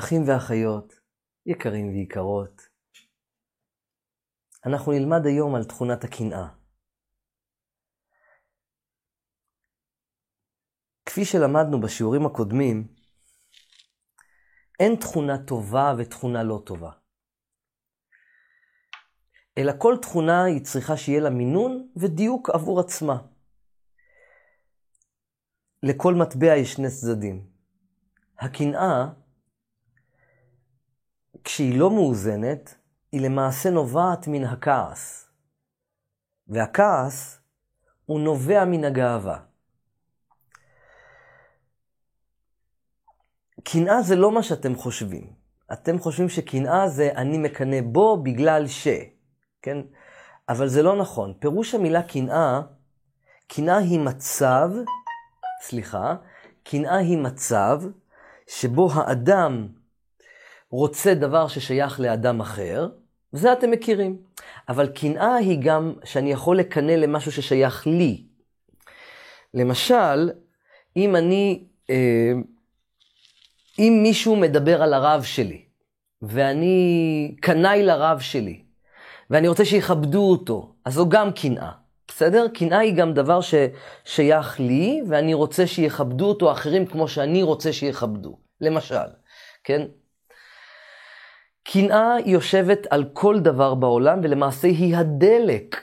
אחים ואחיות, יקרים ויקרות, אנחנו נלמד היום על תכונת הקנאה. כפי שלמדנו בשיעורים הקודמים, אין תכונה טובה ותכונה לא טובה. אלא כל תכונה היא צריכה שיהיה לה מינון ודיוק עבור עצמה. לכל מטבע יש שני צדדים. הקנאה, כשהיא לא מאוזנת, היא למעשה נובעת מן הכעס. והכעס הוא נובע מן הגאווה. קנאה זה לא מה שאתם חושבים. אתם חושבים שקנאה זה אני מקנא בו בגלל ש... כן? אבל זה לא נכון. פירוש המילה קנאה, קנאה היא מצב, סליחה, קנאה היא מצב שבו האדם רוצה דבר ששייך לאדם אחר, וזה אתם מכירים. אבל קנאה היא גם שאני יכול לקנא למשהו ששייך לי. למשל, אם אני, אה, אם מישהו מדבר על הרב שלי, ואני קנאי לרב שלי, ואני רוצה שיכבדו אותו, אז זו גם קנאה. בסדר? קנאה היא גם דבר ששייך לי, ואני רוצה שיכבדו אותו אחרים כמו שאני רוצה שיכבדו. למשל, כן? קנאה יושבת על כל דבר בעולם, ולמעשה היא הדלק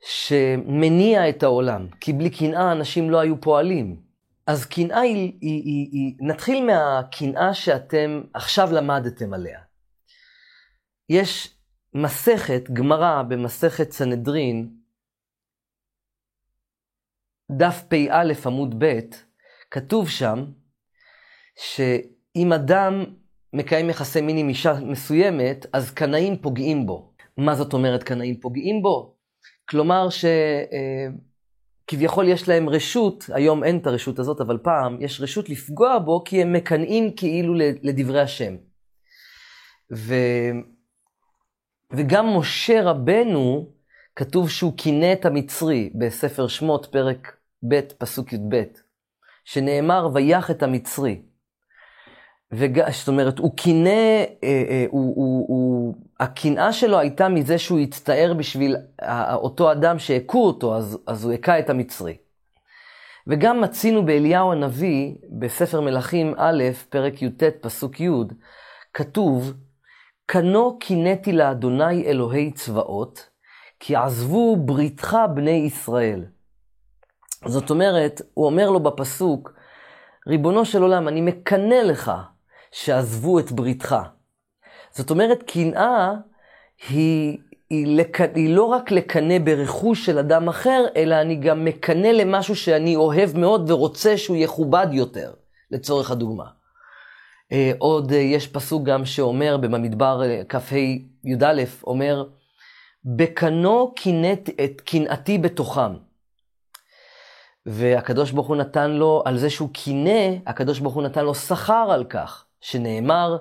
שמניע את העולם. כי בלי קנאה אנשים לא היו פועלים. אז קנאה היא, היא, היא, היא, נתחיל מהקנאה שאתם עכשיו למדתם עליה. יש מסכת, גמרא במסכת סנהדרין, דף פ"א עמוד ב', כתוב שם שאם אדם מקיים יחסי מין עם אישה מסוימת, אז קנאים פוגעים בו. מה זאת אומרת קנאים פוגעים בו? כלומר שכביכול יש להם רשות, היום אין את הרשות הזאת, אבל פעם, יש רשות לפגוע בו כי הם מקנאים כאילו לדברי השם. ו... וגם משה רבנו, כתוב שהוא קינא את המצרי בספר שמות, פרק ב', פסוק י"ב, שנאמר, ויח את המצרי. וג... זאת אומרת, הוא קינא, אה, אה, הקנאה שלו הייתה מזה שהוא הצטער בשביל אותו אדם שהכו אותו, אז, אז הוא הכה את המצרי. וגם מצינו באליהו הנביא, בספר מלכים א', פרק י"ט, פסוק י', כתוב, כנו קינאתי לאדוני אלוהי צבאות, כי עזבו בריתך בני ישראל. זאת אומרת, הוא אומר לו בפסוק, ריבונו של עולם, אני מקנא לך שעזבו את בריתך. זאת אומרת, קנאה היא, היא, לק... היא לא רק לקנא ברכוש של אדם אחר, אלא אני גם מקנא למשהו שאני אוהב מאוד ורוצה שהוא יכובד יותר, לצורך הדוגמה. אה, עוד אה, יש פסוק גם שאומר במדבר אה, כ"ה י"א, אומר, בקנו קינאת את קנאתי בתוכם. והקדוש ברוך הוא נתן לו, על זה שהוא קינא, הקדוש ברוך הוא נתן לו שכר על כך, שנאמר,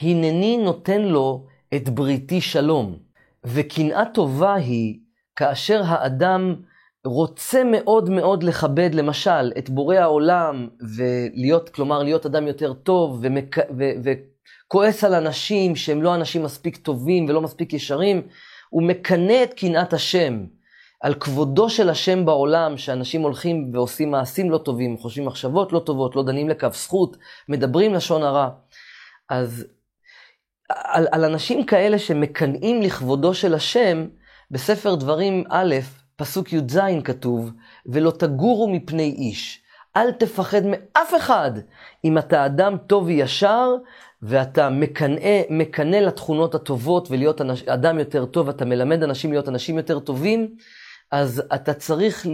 הנני נותן לו את בריתי שלום. וקנאה טובה היא כאשר האדם רוצה מאוד מאוד לכבד, למשל, את בורא העולם, ולהיות, כלומר, להיות אדם יותר טוב, ומק... ו... וכועס על אנשים שהם לא אנשים מספיק טובים ולא מספיק ישרים, הוא מקנא את קנאת השם, על כבודו של השם בעולם, שאנשים הולכים ועושים מעשים לא טובים, חושבים מחשבות לא טובות, לא דנים לקו זכות, מדברים לשון הרע. אז על, על אנשים כאלה שמקנאים לכבודו של השם, בספר דברים א', פסוק י"ז כתוב, ולא תגורו מפני איש. אל תפחד מאף אחד. אם אתה אדם טוב וישר, ואתה מקנא, מקנא לתכונות הטובות ולהיות אנש, אדם יותר טוב, אתה מלמד אנשים להיות אנשים יותר טובים, אז אתה צריך,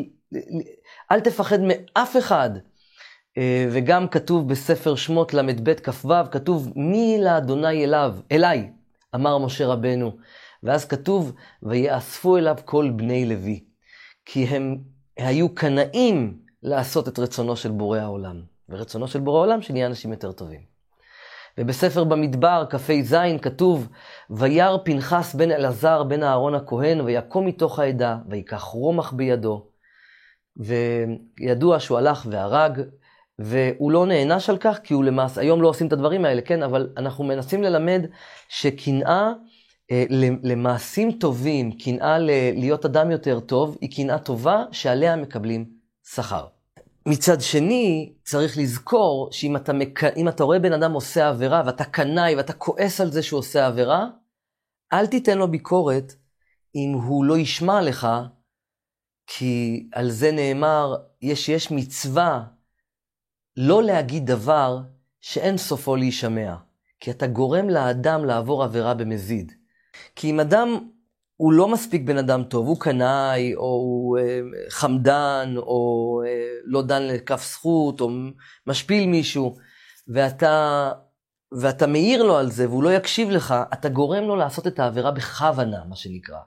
אל תפחד מאף אחד. אה, וגם כתוב בספר שמות ל"ב כ"ו, כתוב, מי לאדוני אליו, אליי, אמר משה רבנו. ואז כתוב, ויאספו אליו כל בני לוי. כי הם היו קנאים לעשות את רצונו של בורא העולם. ורצונו של בורא העולם שנהיה אנשים יותר טובים. ובספר במדבר, כ"ז, כתוב, וירא פנחס בן אלעזר בן אהרון הכהן, ויקום מתוך העדה, ויקח רומח בידו. וידוע שהוא הלך והרג והוא לא נענש על כך, כי הוא למעשה, היום לא עושים את הדברים האלה, כן? אבל אנחנו מנסים ללמד שקנאה אה, למעשים טובים, קנאה להיות אדם יותר טוב, היא קנאה טובה שעליה מקבלים שכר. מצד שני, צריך לזכור שאם אתה, מק... אתה רואה בן אדם עושה עבירה ואתה קנאי ואתה כועס על זה שהוא עושה עבירה, אל תיתן לו ביקורת אם הוא לא ישמע לך, כי על זה נאמר, יש, יש מצווה לא להגיד דבר שאין סופו להישמע, כי אתה גורם לאדם לעבור עבירה במזיד. כי אם אדם הוא לא מספיק בן אדם טוב, הוא קנאי, או הוא אה, חמדן, או אה, לא דן לכף זכות, או משפיל מישהו, ואתה, ואתה מעיר לו על זה, והוא לא יקשיב לך, אתה גורם לו לעשות את העבירה בכוונה, מה שנקרא.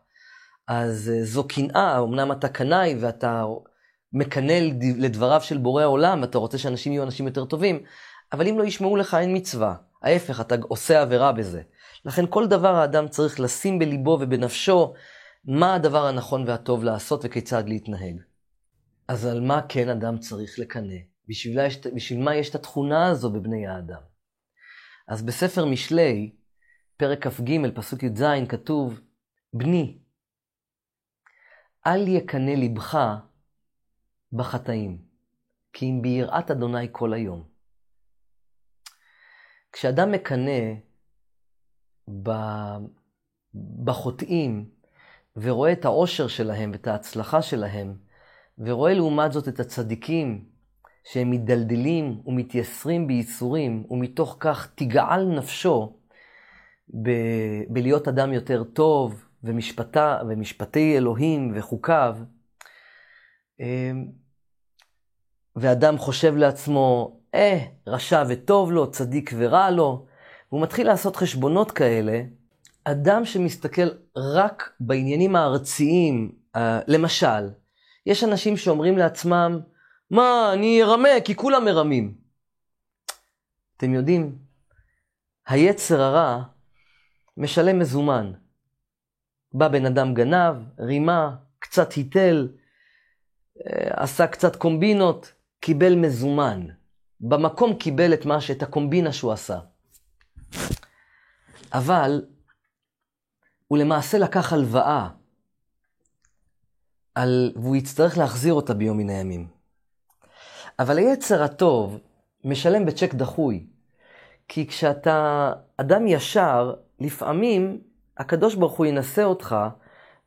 אז אה, זו קנאה, אמנם אתה קנאי ואתה מקנא לדבריו של בורא העולם, אתה רוצה שאנשים יהיו אנשים יותר טובים, אבל אם לא ישמעו לך אין מצווה. ההפך, אתה עושה עבירה בזה. לכן כל דבר האדם צריך לשים בליבו ובנפשו מה הדבר הנכון והטוב לעשות וכיצד להתנהג. אז על מה כן אדם צריך לקנא? בשביל, בשביל מה יש את התכונה הזו בבני האדם? אז בספר משלי, פרק כ"ג, פסוק י"ז, כתוב, בני, אל יקנא לבך בחטאים, כי אם ביראת אדוני כל היום. כשאדם מקנא בחוטאים ורואה את האושר שלהם ואת ההצלחה שלהם, ורואה לעומת זאת את הצדיקים שהם מדלדלים ומתייסרים בייסורים, ומתוך כך תגעל נפשו ב- בלהיות אדם יותר טוב, ומשפטה, ומשפטי אלוהים וחוקיו, אמ, ואדם חושב לעצמו, אה, רשע וטוב לו, צדיק ורע לו, והוא מתחיל לעשות חשבונות כאלה, אדם שמסתכל רק בעניינים הארציים, אה, למשל, יש אנשים שאומרים לעצמם, מה, אני ארמה, כי כולם מרמים. אתם יודעים, היצר הרע משלם מזומן. בא בן אדם גנב, רימה, קצת היטל, אה, עשה קצת קומבינות, קיבל מזומן. במקום קיבל את, מה, את הקומבינה שהוא עשה. אבל הוא למעשה לקח הלוואה, על, והוא יצטרך להחזיר אותה ביום מן הימים. אבל היצר הטוב משלם בצ'ק דחוי, כי כשאתה אדם ישר, לפעמים הקדוש ברוך הוא ינסה אותך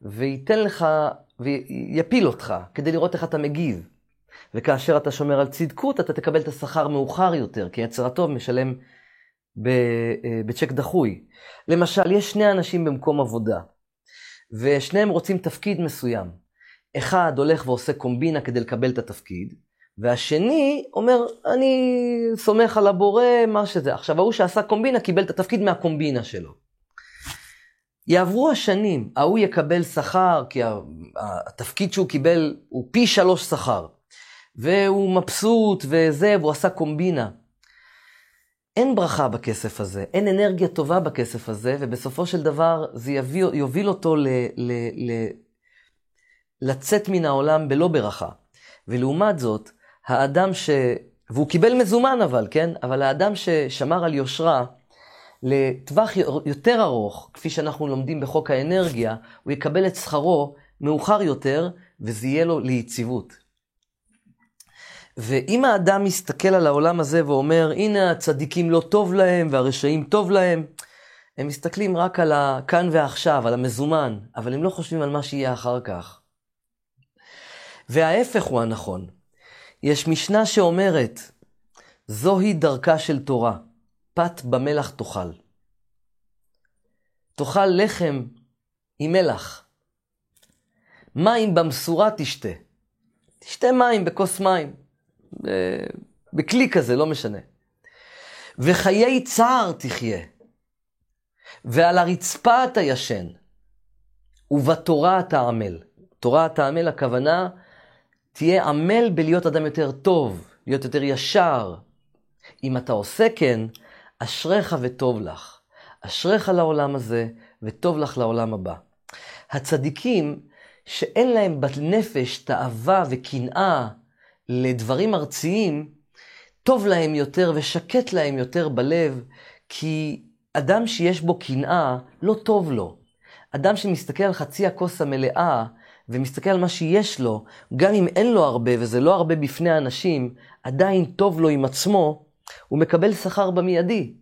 וייתן לך, ויפיל אותך, כדי לראות איך אתה מגיב. וכאשר אתה שומר על צדקות, אתה תקבל את השכר מאוחר יותר, כי יצר הטוב משלם בצ'ק דחוי. למשל, יש שני אנשים במקום עבודה, ושניהם רוצים תפקיד מסוים. אחד הולך ועושה קומבינה כדי לקבל את התפקיד, והשני אומר, אני סומך על הבורא, מה שזה. עכשיו, ההוא שעשה קומבינה קיבל את התפקיד מהקומבינה שלו. יעברו השנים, ההוא יקבל שכר, כי התפקיד שהוא קיבל הוא פי שלוש שכר, והוא מבסוט וזה, והוא עשה קומבינה. אין ברכה בכסף הזה, אין אנרגיה טובה בכסף הזה, ובסופו של דבר זה יביא, יוביל אותו ל, ל, ל, לצאת מן העולם בלא ברכה. ולעומת זאת, האדם ש... והוא קיבל מזומן אבל, כן? אבל האדם ששמר על יושרה לטווח יותר ארוך, כפי שאנחנו לומדים בחוק האנרגיה, הוא יקבל את שכרו מאוחר יותר, וזה יהיה לו ליציבות. ואם האדם מסתכל על העולם הזה ואומר, הנה הצדיקים לא טוב להם והרשעים טוב להם, הם מסתכלים רק על הכאן ועכשיו, על המזומן, אבל הם לא חושבים על מה שיהיה אחר כך. וההפך הוא הנכון. יש משנה שאומרת, זוהי דרכה של תורה, פת במלח תאכל. תאכל לחם עם מלח. מים במשורה תשתה. תשתה מים בכוס מים. בכלי כזה, לא משנה. וחיי צער תחיה, ועל הרצפה אתה ישן, ובתורה אתה עמל. תורה אתה עמל, הכוונה, תהיה עמל בלהיות אדם יותר טוב, להיות יותר ישר. אם אתה עושה כן, אשריך וטוב לך. אשריך לעולם הזה, וטוב לך לעולם הבא. הצדיקים, שאין להם בנפש תאווה וקנאה לדברים ארציים, טוב להם יותר ושקט להם יותר בלב, כי אדם שיש בו קנאה, לא טוב לו. אדם שמסתכל על חצי הכוס המלאה, ומסתכל על מה שיש לו, גם אם אין לו הרבה, וזה לא הרבה בפני האנשים, עדיין טוב לו עם עצמו, הוא מקבל שכר במיידי.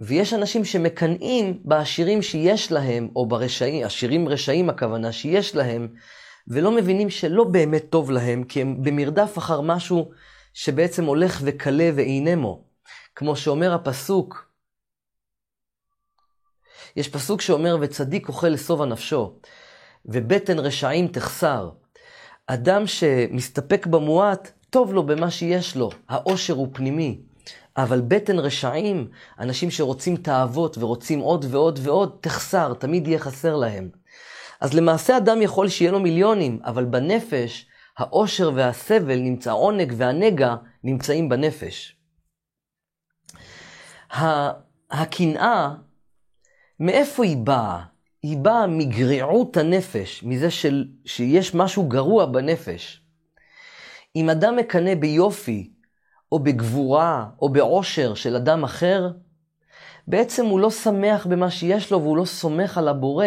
ויש אנשים שמקנאים בעשירים שיש להם, או ברשעים, עשירים רשעים הכוונה שיש להם, ולא מבינים שלא באמת טוב להם, כי הם במרדף אחר משהו שבעצם הולך וקלה ואינמו. כמו שאומר הפסוק, יש פסוק שאומר, וצדיק אוכל לשובע נפשו, ובטן רשעים תחסר. אדם שמסתפק במועט, טוב לו במה שיש לו, העושר הוא פנימי. אבל בטן רשעים, אנשים שרוצים תאוות ורוצים עוד ועוד ועוד, תחסר, תמיד יהיה חסר להם. אז למעשה אדם יכול שיהיה לו מיליונים, אבל בנפש, העושר והסבל נמצא, העונג והנגע נמצאים בנפש. הקנאה, מאיפה היא באה? היא באה מגריעות הנפש, מזה של, שיש משהו גרוע בנפש. אם אדם מקנא ביופי, או בגבורה, או בעושר של אדם אחר, בעצם הוא לא שמח במה שיש לו, והוא לא סומך על הבורא,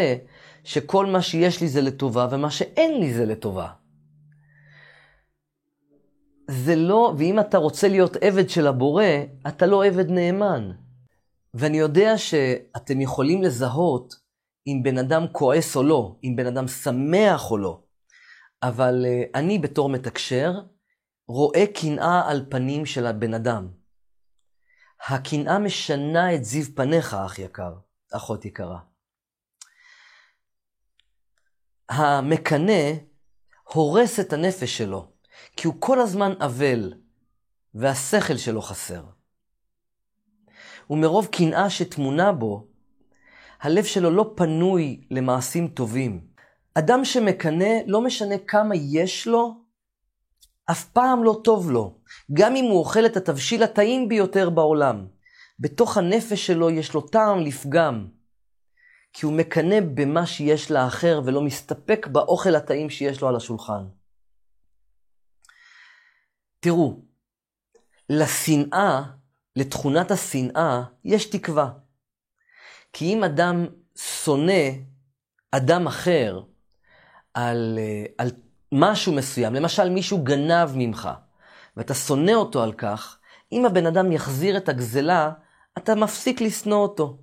שכל מה שיש לי זה לטובה, ומה שאין לי זה לטובה. זה לא, ואם אתה רוצה להיות עבד של הבורא, אתה לא עבד נאמן. ואני יודע שאתם יכולים לזהות אם בן אדם כועס או לא, אם בן אדם שמח או לא. אבל uh, אני בתור מתקשר, רואה קנאה על פנים של הבן אדם. הקנאה משנה את זיו פניך, אח יקר, אחות יקרה. המקנא הורס את הנפש שלו, כי הוא כל הזמן אבל, והשכל שלו חסר. ומרוב קנאה שטמונה בו, הלב שלו לא פנוי למעשים טובים. אדם שמקנא, לא משנה כמה יש לו, אף פעם לא טוב לו, גם אם הוא אוכל את התבשיל הטעים ביותר בעולם. בתוך הנפש שלו יש לו טעם לפגם, כי הוא מקנא במה שיש לאחר ולא מסתפק באוכל הטעים שיש לו על השולחן. תראו, לשנאה, לתכונת השנאה, יש תקווה. כי אם אדם שונא אדם אחר על, אה, על משהו מסוים, למשל מישהו גנב ממך, ואתה שונא אותו על כך, אם הבן אדם יחזיר את הגזלה, אתה מפסיק לשנוא אותו.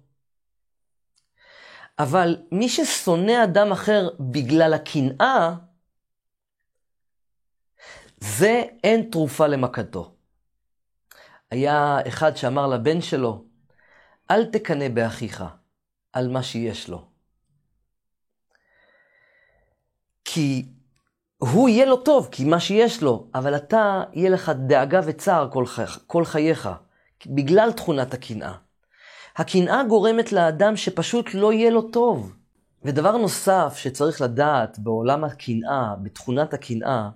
אבל מי ששונא אדם אחר בגלל הקנאה, זה אין תרופה למכתו. היה אחד שאמר לבן שלו, אל תקנא באחיך על מה שיש לו. כי הוא יהיה לו טוב, כי מה שיש לו, אבל אתה, יהיה לך דאגה וצער כל, חי, כל חייך, בגלל תכונת הקנאה. הקנאה גורמת לאדם שפשוט לא יהיה לו טוב. ודבר נוסף שצריך לדעת בעולם הקנאה, בתכונת הקנאה,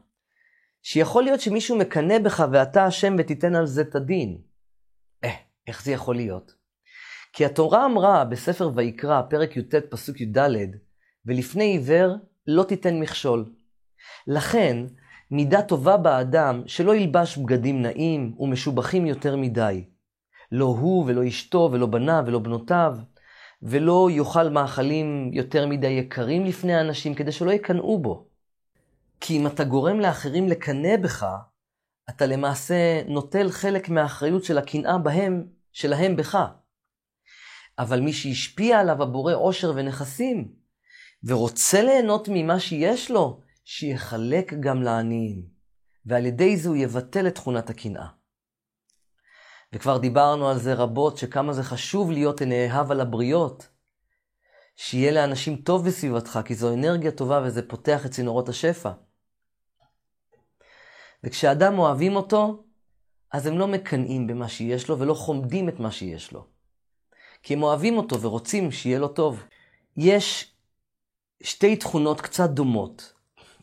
שיכול להיות שמישהו מקנא בך ואתה אשם ותיתן על זה את הדין. אה, איך זה יכול להיות? כי התורה אמרה בספר ויקרא, פרק י"ט, פסוק י"ד, ולפני עיוור לא תיתן מכשול. לכן, מידה טובה באדם שלא ילבש בגדים נעים ומשובחים יותר מדי. לא הוא ולא אשתו ולא בניו ולא בנותיו, ולא יאכל מאכלים יותר מדי יקרים לפני האנשים כדי שלא יקנאו בו. כי אם אתה גורם לאחרים לקנא בך, אתה למעשה נוטל חלק מהאחריות של הקנאה בהם, שלהם בך. אבל מי שהשפיע עליו הבורא עושר ונכסים, ורוצה ליהנות ממה שיש לו, שיחלק גם לעניים, ועל ידי זה הוא יבטל את תכונת הקנאה. וכבר דיברנו על זה רבות, שכמה זה חשוב להיות נאהב על הבריות, שיהיה לאנשים טוב בסביבתך, כי זו אנרגיה טובה וזה פותח את צינורות השפע. וכשאדם אוהבים אותו, אז הם לא מקנאים במה שיש לו ולא חומדים את מה שיש לו. כי הם אוהבים אותו ורוצים שיהיה לו טוב. יש שתי תכונות קצת דומות.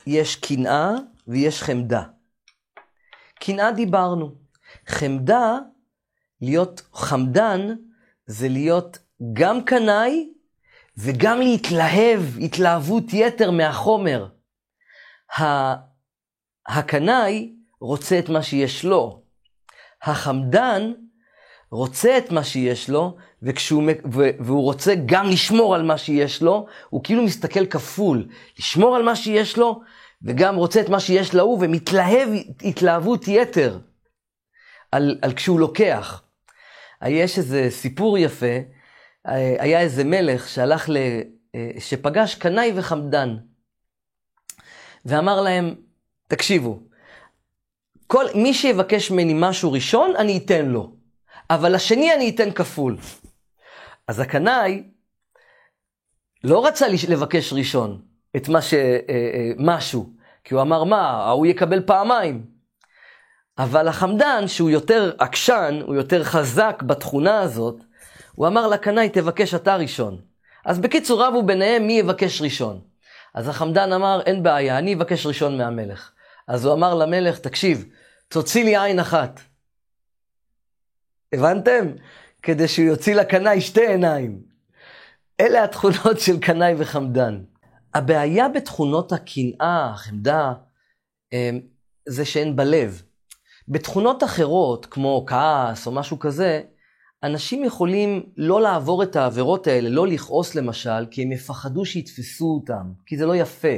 יש קנאה ויש חמדה. קנאה דיברנו. חמדה, להיות חמדן, זה להיות גם קנאי וגם להתלהב, התלהבות יתר מהחומר. הקנאי רוצה את מה שיש לו. החמדן רוצה את מה שיש לו, וכשהוא, והוא רוצה גם לשמור על מה שיש לו, הוא כאילו מסתכל כפול, לשמור על מה שיש לו, וגם רוצה את מה שיש להוא, ומתלהב התלהבות יתר על, על כשהוא לוקח. יש איזה סיפור יפה, היה איזה מלך שהלך ל... שפגש קנאי וחמדן, ואמר להם, תקשיבו, כל, מי שיבקש ממני משהו ראשון, אני אתן לו. אבל לשני אני אתן כפול. אז הקנאי לא רצה לבקש ראשון את מה ש... אה, אה, משהו, כי הוא אמר, מה, ההוא יקבל פעמיים. אבל החמדן, שהוא יותר עקשן, הוא יותר חזק בתכונה הזאת, הוא אמר לקנאי, תבקש אתה ראשון. אז בקיצור, רבו ביניהם מי יבקש ראשון. אז החמדן אמר, אין בעיה, אני אבקש ראשון מהמלך. אז הוא אמר למלך, תקשיב, תוציא לי עין אחת. הבנתם? כדי שהוא יוציא לקנאי שתי עיניים. אלה התכונות של קנאי וחמדן. הבעיה בתכונות הקנאה, החמדה, אמ, זה שהן בלב. בתכונות אחרות, כמו כעס או משהו כזה, אנשים יכולים לא לעבור את העבירות האלה, לא לכעוס למשל, כי הם יפחדו שיתפסו אותם, כי זה לא יפה.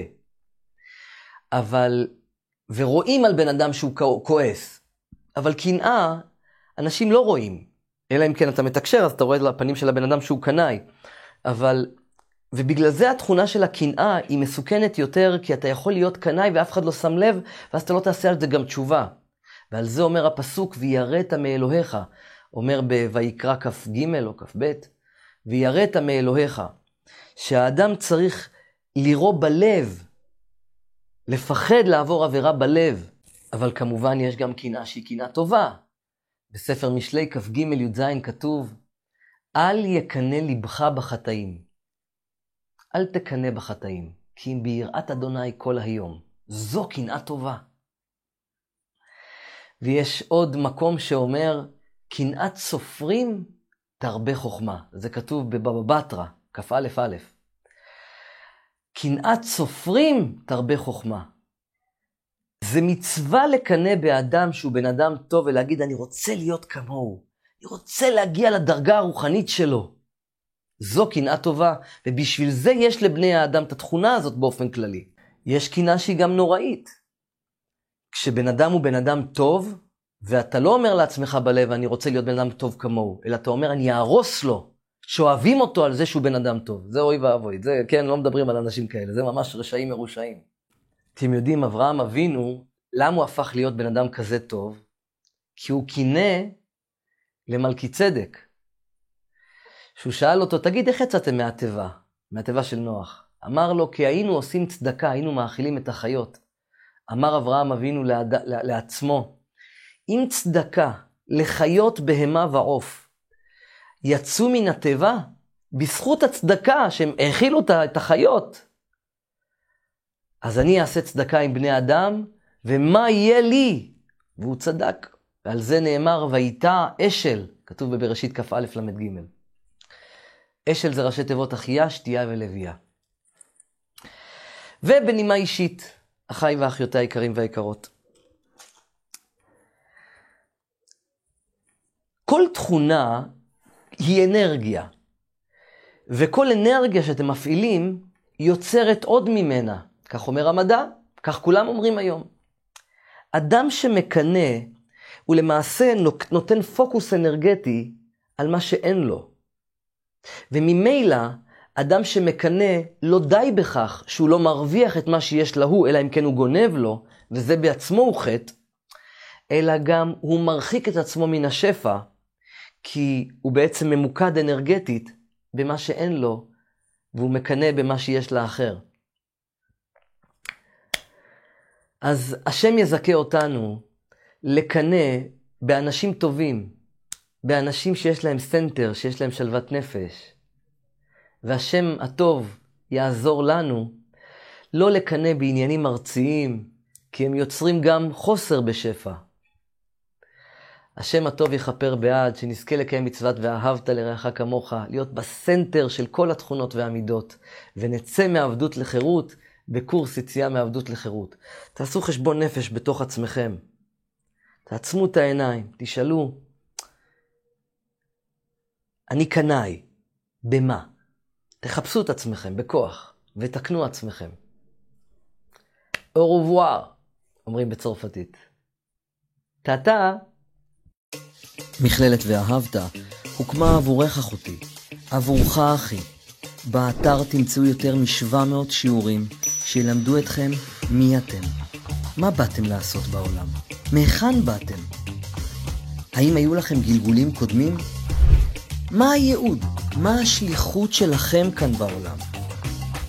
אבל, ורואים על בן אדם שהוא כועס. אבל קנאה, אנשים לא רואים. אלא אם כן אתה מתקשר, אז אתה רואה לפנים של הבן אדם שהוא קנאי. אבל, ובגלל זה התכונה של הקנאה היא מסוכנת יותר, כי אתה יכול להיות קנאי ואף אחד לא שם לב, ואז אתה לא תעשה על זה גם תשובה. ועל זה אומר הפסוק, ויראת מאלוהיך. אומר בויקרא כ"ג או כ"ב, ויראת מאלוהיך. שהאדם צריך לירוא בלב, לפחד לעבור עבירה בלב. אבל כמובן יש גם קנאה שהיא קנאה טובה. בספר משלי כ"ג י"ז כתוב, אל יקנא לבך בחטאים. אל תקנא בחטאים, כי אם ביראת אדוני כל היום. זו קנאה טובה. ויש עוד מקום שאומר, קנאת סופרים תרבה חוכמה. זה כתוב בבבא בתרא, כ"א-א. קנאת סופרים תרבה חוכמה. זה מצווה לקנא באדם שהוא בן אדם טוב ולהגיד, אני רוצה להיות כמוהו. אני רוצה להגיע לדרגה הרוחנית שלו. זו קנאה טובה, ובשביל זה יש לבני האדם את התכונה הזאת באופן כללי. יש קנאה שהיא גם נוראית. כשבן אדם הוא בן אדם טוב, ואתה לא אומר לעצמך בלב, אני רוצה להיות בן אדם טוב כמוהו, אלא אתה אומר, אני אהרוס לו, שאוהבים אותו על זה שהוא בן אדם טוב. זה אוי ואבוי, זה, כן, לא מדברים על אנשים כאלה, זה ממש רשעים מרושעים. אתם יודעים, אברהם אבינו, למה הוא הפך להיות בן אדם כזה טוב? כי הוא קינא למלכי צדק. שהוא שאל אותו, תגיד, איך יצאתם מהתיבה? מהתיבה של נוח. אמר לו, כי היינו עושים צדקה, היינו מאכילים את החיות. אמר אברהם אבינו לעד... לעצמו, אם צדקה לחיות בהמה ועוף יצאו מן התיבה, בזכות הצדקה שהם האכילו את החיות, אז אני אעשה צדקה עם בני אדם, ומה יהיה לי? והוא צדק. ועל זה נאמר, ויטע אשל, כתוב בבראשית כ"א ל"ג. אשל זה ראשי תיבות אחיה, שתייה ולוויה. ובנימה אישית, אחיי ואחיותיי היקרים והיקרות. כל תכונה היא אנרגיה, וכל אנרגיה שאתם מפעילים יוצרת עוד ממנה. כך אומר המדע, כך כולם אומרים היום. אדם שמקנא, הוא למעשה נותן פוקוס אנרגטי על מה שאין לו. וממילא, אדם שמקנא, לא די בכך שהוא לא מרוויח את מה שיש להוא, אלא אם כן הוא גונב לו, וזה בעצמו הוא חטא, אלא גם הוא מרחיק את עצמו מן השפע, כי הוא בעצם ממוקד אנרגטית במה שאין לו, והוא מקנא במה שיש לאחר. אז השם יזכה אותנו לקנא באנשים טובים, באנשים שיש להם center, שיש להם שלוות נפש. והשם הטוב יעזור לנו לא לקנא בעניינים ארציים, כי הם יוצרים גם חוסר בשפע. השם הטוב יכפר בעד, שנזכה לקיים מצוות ואהבת לרעך כמוך, להיות בסנטר של כל התכונות והמידות, ונצא מעבדות לחירות בקורס יציאה מעבדות לחירות. תעשו חשבון נפש בתוך עצמכם. תעצמו את העיניים, תשאלו, אני קנאי, במה? תחפשו את עצמכם בכוח, ותקנו עצמכם. אור ובואר, אומרים בצרפתית. טאטה. מכללת ואהבת הוקמה עבורך אחותי, עבורך אחי. באתר תמצאו יותר מ-700 שיעורים שילמדו אתכם מי אתם, מה באתם לעשות בעולם, מהיכן באתם. האם היו לכם גלגולים קודמים? מה הייעוד? מה השליחות שלכם כאן בעולם?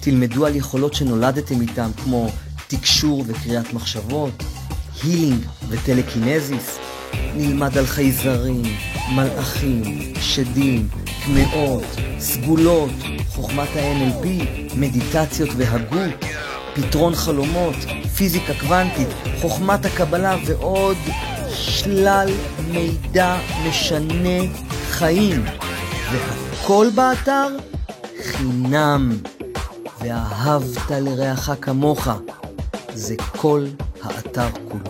תלמדו על יכולות שנולדתם איתם כמו תקשור וקריאת מחשבות, הילינג וטלקינזיס. נלמד על חייזרים, מלאכים, שדים, קמעות, סגולות, חוכמת ה-NLP, מדיטציות והגות, פתרון חלומות, פיזיקה קוונטית, חוכמת הקבלה ועוד שלל מידע משנה חיים. והכל באתר חינם. ואהבת לרעך כמוך, זה כל האתר כולו.